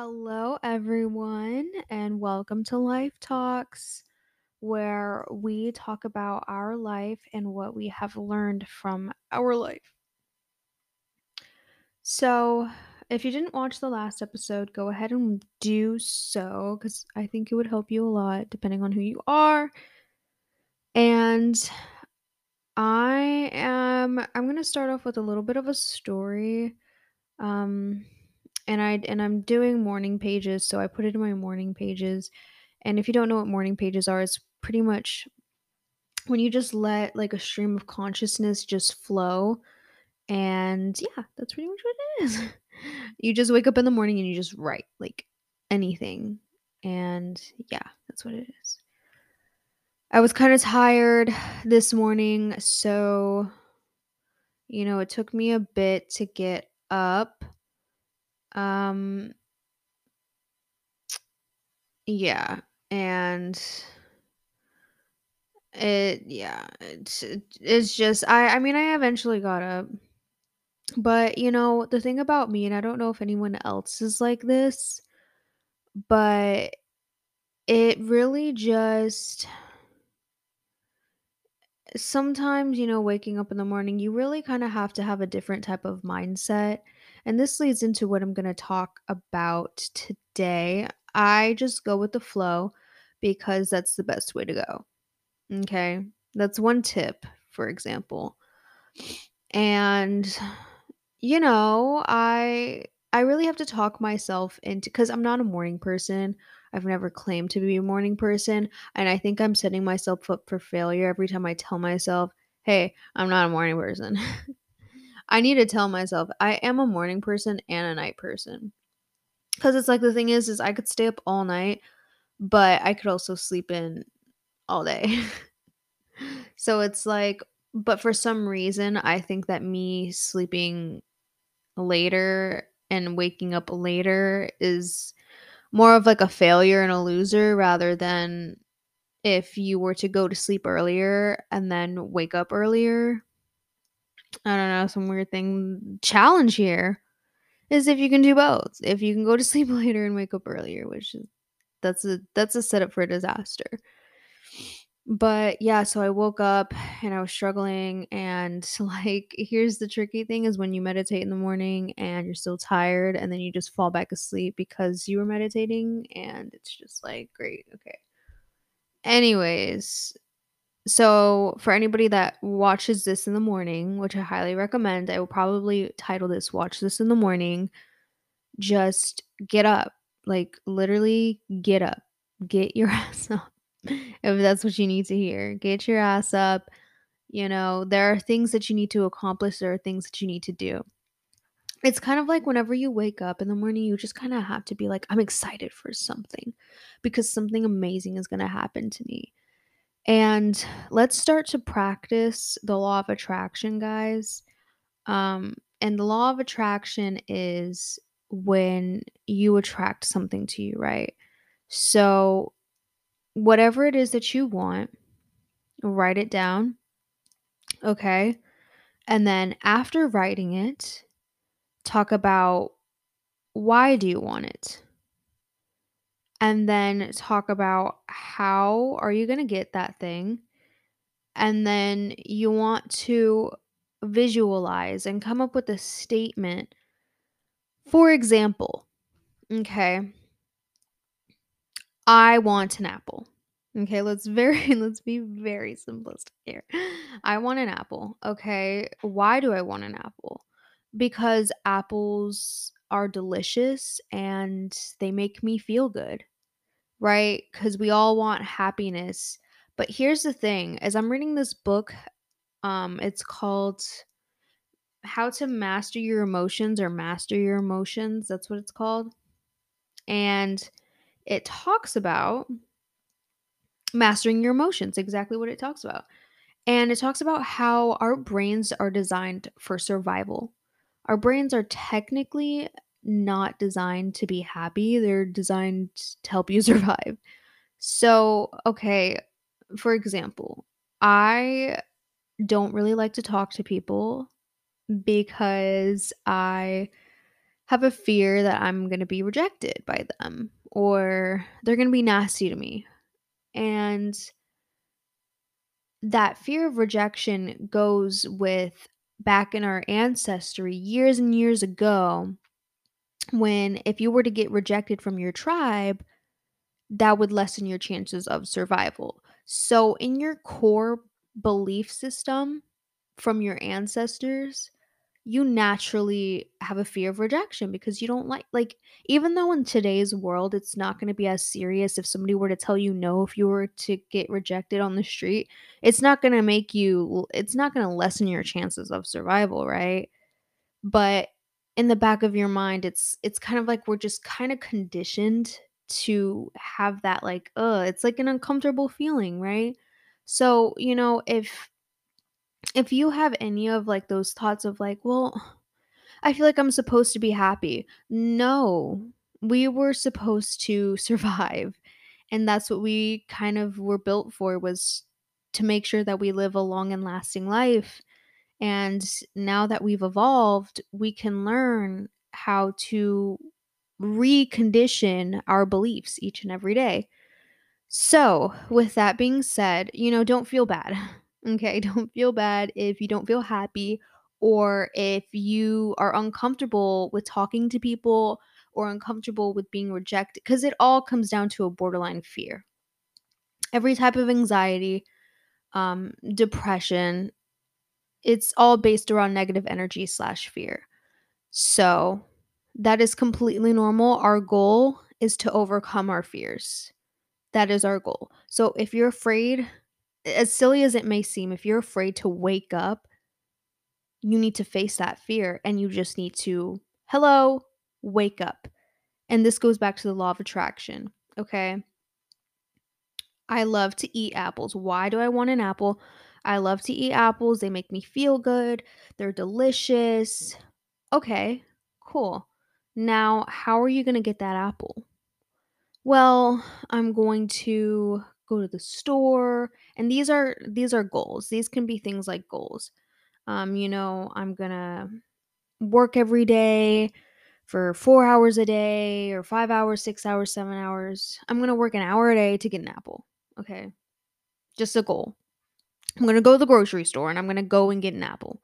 Hello, everyone, and welcome to Life Talks, where we talk about our life and what we have learned from our life. So, if you didn't watch the last episode, go ahead and do so because I think it would help you a lot depending on who you are. And I am I'm going to start off with a little bit of a story. Um and I and I'm doing morning pages, so I put it in my morning pages. And if you don't know what morning pages are, it's pretty much when you just let like a stream of consciousness just flow. And yeah, that's pretty much what it is. you just wake up in the morning and you just write like anything. And yeah, that's what it is. I was kind of tired this morning, so you know, it took me a bit to get up. Um yeah, and it yeah, it's it's just I I mean, I eventually got up. But, you know, the thing about me, and I don't know if anyone else is like this, but it really just sometimes, you know, waking up in the morning, you really kind of have to have a different type of mindset. And this leads into what I'm going to talk about today. I just go with the flow because that's the best way to go. Okay. That's one tip, for example. And you know, I I really have to talk myself into cuz I'm not a morning person. I've never claimed to be a morning person, and I think I'm setting myself up for failure every time I tell myself, "Hey, I'm not a morning person." I need to tell myself I am a morning person and a night person. Cuz it's like the thing is is I could stay up all night, but I could also sleep in all day. so it's like but for some reason, I think that me sleeping later and waking up later is more of like a failure and a loser rather than if you were to go to sleep earlier and then wake up earlier. I don't know, some weird thing. Challenge here is if you can do both. If you can go to sleep later and wake up earlier, which is that's a that's a setup for a disaster. But yeah, so I woke up and I was struggling and like here's the tricky thing is when you meditate in the morning and you're still tired and then you just fall back asleep because you were meditating and it's just like great, okay. Anyways, so for anybody that watches this in the morning, which I highly recommend, I will probably title this watch this in the morning. Just get up. Like literally get up. Get your ass up if that's what you need to hear. Get your ass up. You know, there are things that you need to accomplish, there are things that you need to do. It's kind of like whenever you wake up in the morning, you just kind of have to be like, I'm excited for something because something amazing is going to happen to me. And let's start to practice the law of attraction, guys. Um, and the law of attraction is when you attract something to you, right? So whatever it is that you want, write it down. Okay. And then after writing it, talk about why do you want it? And then talk about how are you going to get that thing? And then you want to visualize and come up with a statement. For example, okay, I want an apple. Okay, let's very let's be very simplistic here. I want an apple. Okay, why do I want an apple? Because apples are delicious and they make me feel good. Right? Cuz we all want happiness. But here's the thing, as I'm reading this book, um it's called How to Master Your Emotions or Master Your Emotions, that's what it's called. And it talks about mastering your emotions, exactly what it talks about. And it talks about how our brains are designed for survival. Our brains are technically not designed to be happy, they're designed to help you survive. So, okay, for example, I don't really like to talk to people because I have a fear that I'm going to be rejected by them or they're going to be nasty to me. And that fear of rejection goes with back in our ancestry years and years ago when if you were to get rejected from your tribe that would lessen your chances of survival. So, in your core belief system from your ancestors, you naturally have a fear of rejection because you don't like like even though in today's world it's not going to be as serious if somebody were to tell you no if you were to get rejected on the street, it's not going to make you it's not going to lessen your chances of survival, right? But in the back of your mind it's it's kind of like we're just kind of conditioned to have that like uh it's like an uncomfortable feeling, right? So, you know, if if you have any of like those thoughts of like, well, I feel like I'm supposed to be happy. No, we were supposed to survive. And that's what we kind of were built for was to make sure that we live a long and lasting life. And now that we've evolved, we can learn how to recondition our beliefs each and every day. So, with that being said, you know, don't feel bad. Okay, don't feel bad if you don't feel happy or if you are uncomfortable with talking to people or uncomfortable with being rejected because it all comes down to a borderline fear. Every type of anxiety, um, depression, it's all based around negative energy slash fear. So, that is completely normal. Our goal is to overcome our fears. That is our goal. So if you're afraid, as silly as it may seem, if you're afraid to wake up, you need to face that fear and you just need to, hello, wake up. And this goes back to the law of attraction. Okay. I love to eat apples. Why do I want an apple? I love to eat apples. They make me feel good. They're delicious. Okay, cool. Now, how are you going to get that apple? Well, I'm going to go to the store and these are these are goals. These can be things like goals. Um, you know, I'm to work every day for 4 hours a day or 5 hours, 6 hours, 7 hours. I'm to work an hour a day to get an apple. Okay? Just a goal. I'm to go to the grocery store and I'm to go and get an apple.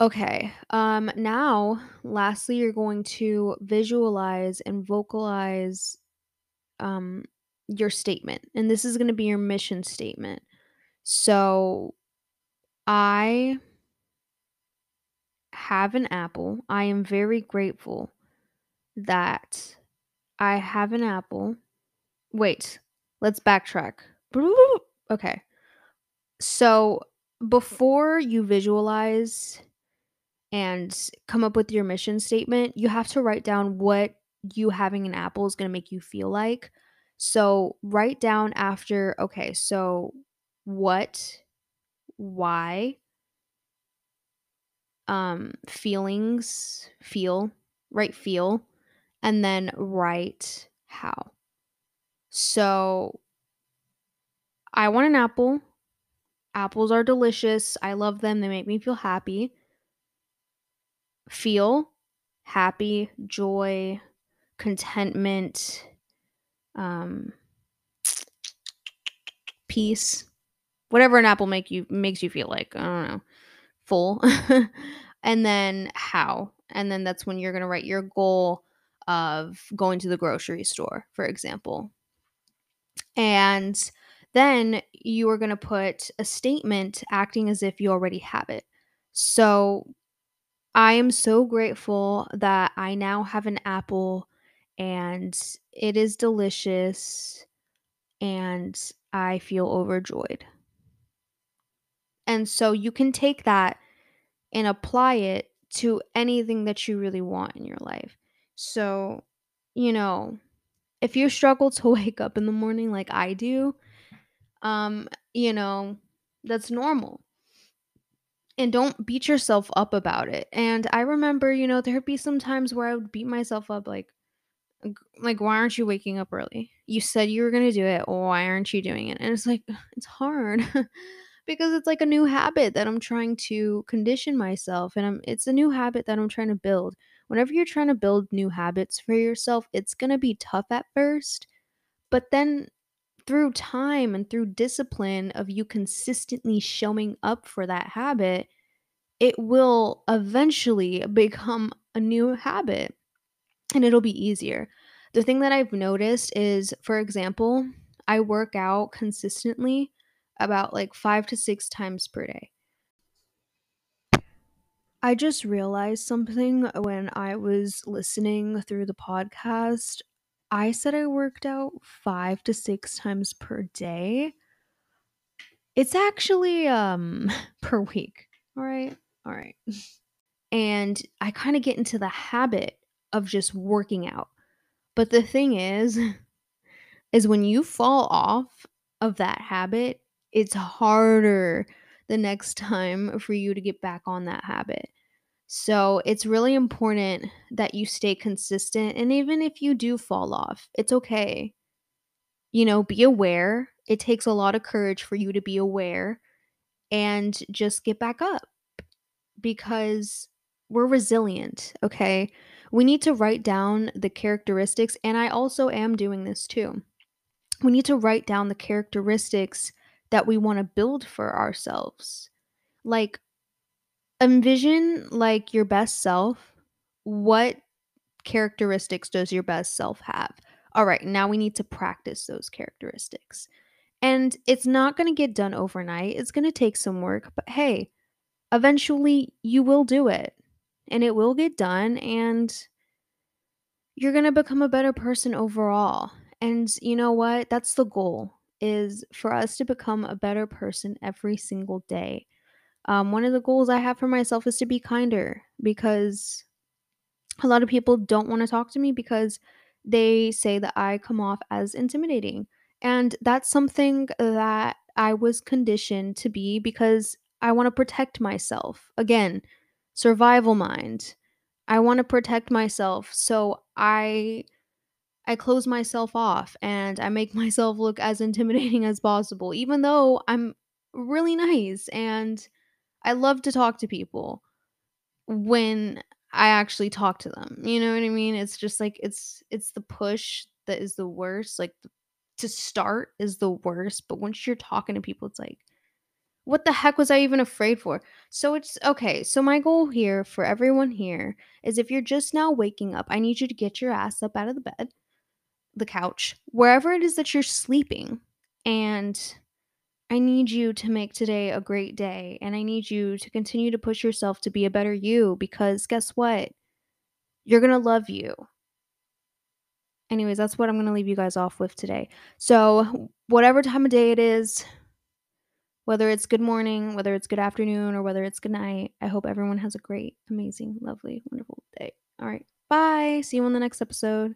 Okay. Um now, lastly, you're going to visualize and vocalize um your statement. And this is going to be your mission statement. So, I have an apple. I am very grateful that I have an apple. Wait, let's backtrack. Okay. So, before you visualize and come up with your mission statement, you have to write down what you having an apple is going to make you feel like. So, write down after, okay, so what, why, um, feelings, feel, write feel, and then write how. So, I want an apple. Apples are delicious. I love them. They make me feel happy. Feel happy, joy, contentment, um, peace, whatever an apple make you makes you feel like. I don't know, full. and then how, and then that's when you're gonna write your goal of going to the grocery store, for example. And then you are going to put a statement acting as if you already have it. So I am so grateful that I now have an apple and it is delicious and I feel overjoyed. And so you can take that and apply it to anything that you really want in your life. So, you know, if you struggle to wake up in the morning like I do, um, you know, that's normal. And don't beat yourself up about it. And I remember, you know, there'd be some times where I would beat myself up like like why aren't you waking up early? You said you were going to do it. Why aren't you doing it? And it's like it's hard. because it's like a new habit that I'm trying to condition myself and I'm it's a new habit that I'm trying to build whenever you're trying to build new habits for yourself, it's going to be tough at first, but then through time and through discipline of you consistently showing up for that habit, it will eventually become a new habit and it'll be easier. The thing that I've noticed is, for example, I work out consistently about like five to six times per day. I just realized something when I was listening through the podcast. I said I worked out five to six times per day. It's actually um per week. All right. All right. And I kind of get into the habit of just working out. But the thing is is when you fall off of that habit, it's harder the next time for you to get back on that habit. So it's really important that you stay consistent. And even if you do fall off, it's okay. You know, be aware. It takes a lot of courage for you to be aware and just get back up because we're resilient, okay? We need to write down the characteristics, and I also am doing this too. We need to write down the characteristics that we want to build for ourselves. Like, envision like your best self. What characteristics does your best self have? All right, now we need to practice those characteristics. And it's not going to get done overnight. It's going to take some work, but hey, eventually you will do it and it will get done and you're going to become a better person overall. And you know what? That's the goal is for us to become a better person every single day. Um, one of the goals I have for myself is to be kinder because a lot of people don't want to talk to me because they say that I come off as intimidating. And that's something that I was conditioned to be because I want to protect myself. Again, survival mind. I want to protect myself. So I I close myself off and I make myself look as intimidating as possible even though I'm really nice and I love to talk to people when I actually talk to them. You know what I mean? It's just like it's it's the push that is the worst. Like to start is the worst, but once you're talking to people it's like what the heck was I even afraid for? So it's okay. So my goal here for everyone here is if you're just now waking up, I need you to get your ass up out of the bed, the couch, wherever it is that you're sleeping and I need you to make today a great day and I need you to continue to push yourself to be a better you because guess what? You're going to love you. Anyways, that's what I'm going to leave you guys off with today. So, whatever time of day it is, whether it's good morning, whether it's good afternoon, or whether it's good night, I hope everyone has a great, amazing, lovely, wonderful day. All right. Bye. See you on the next episode.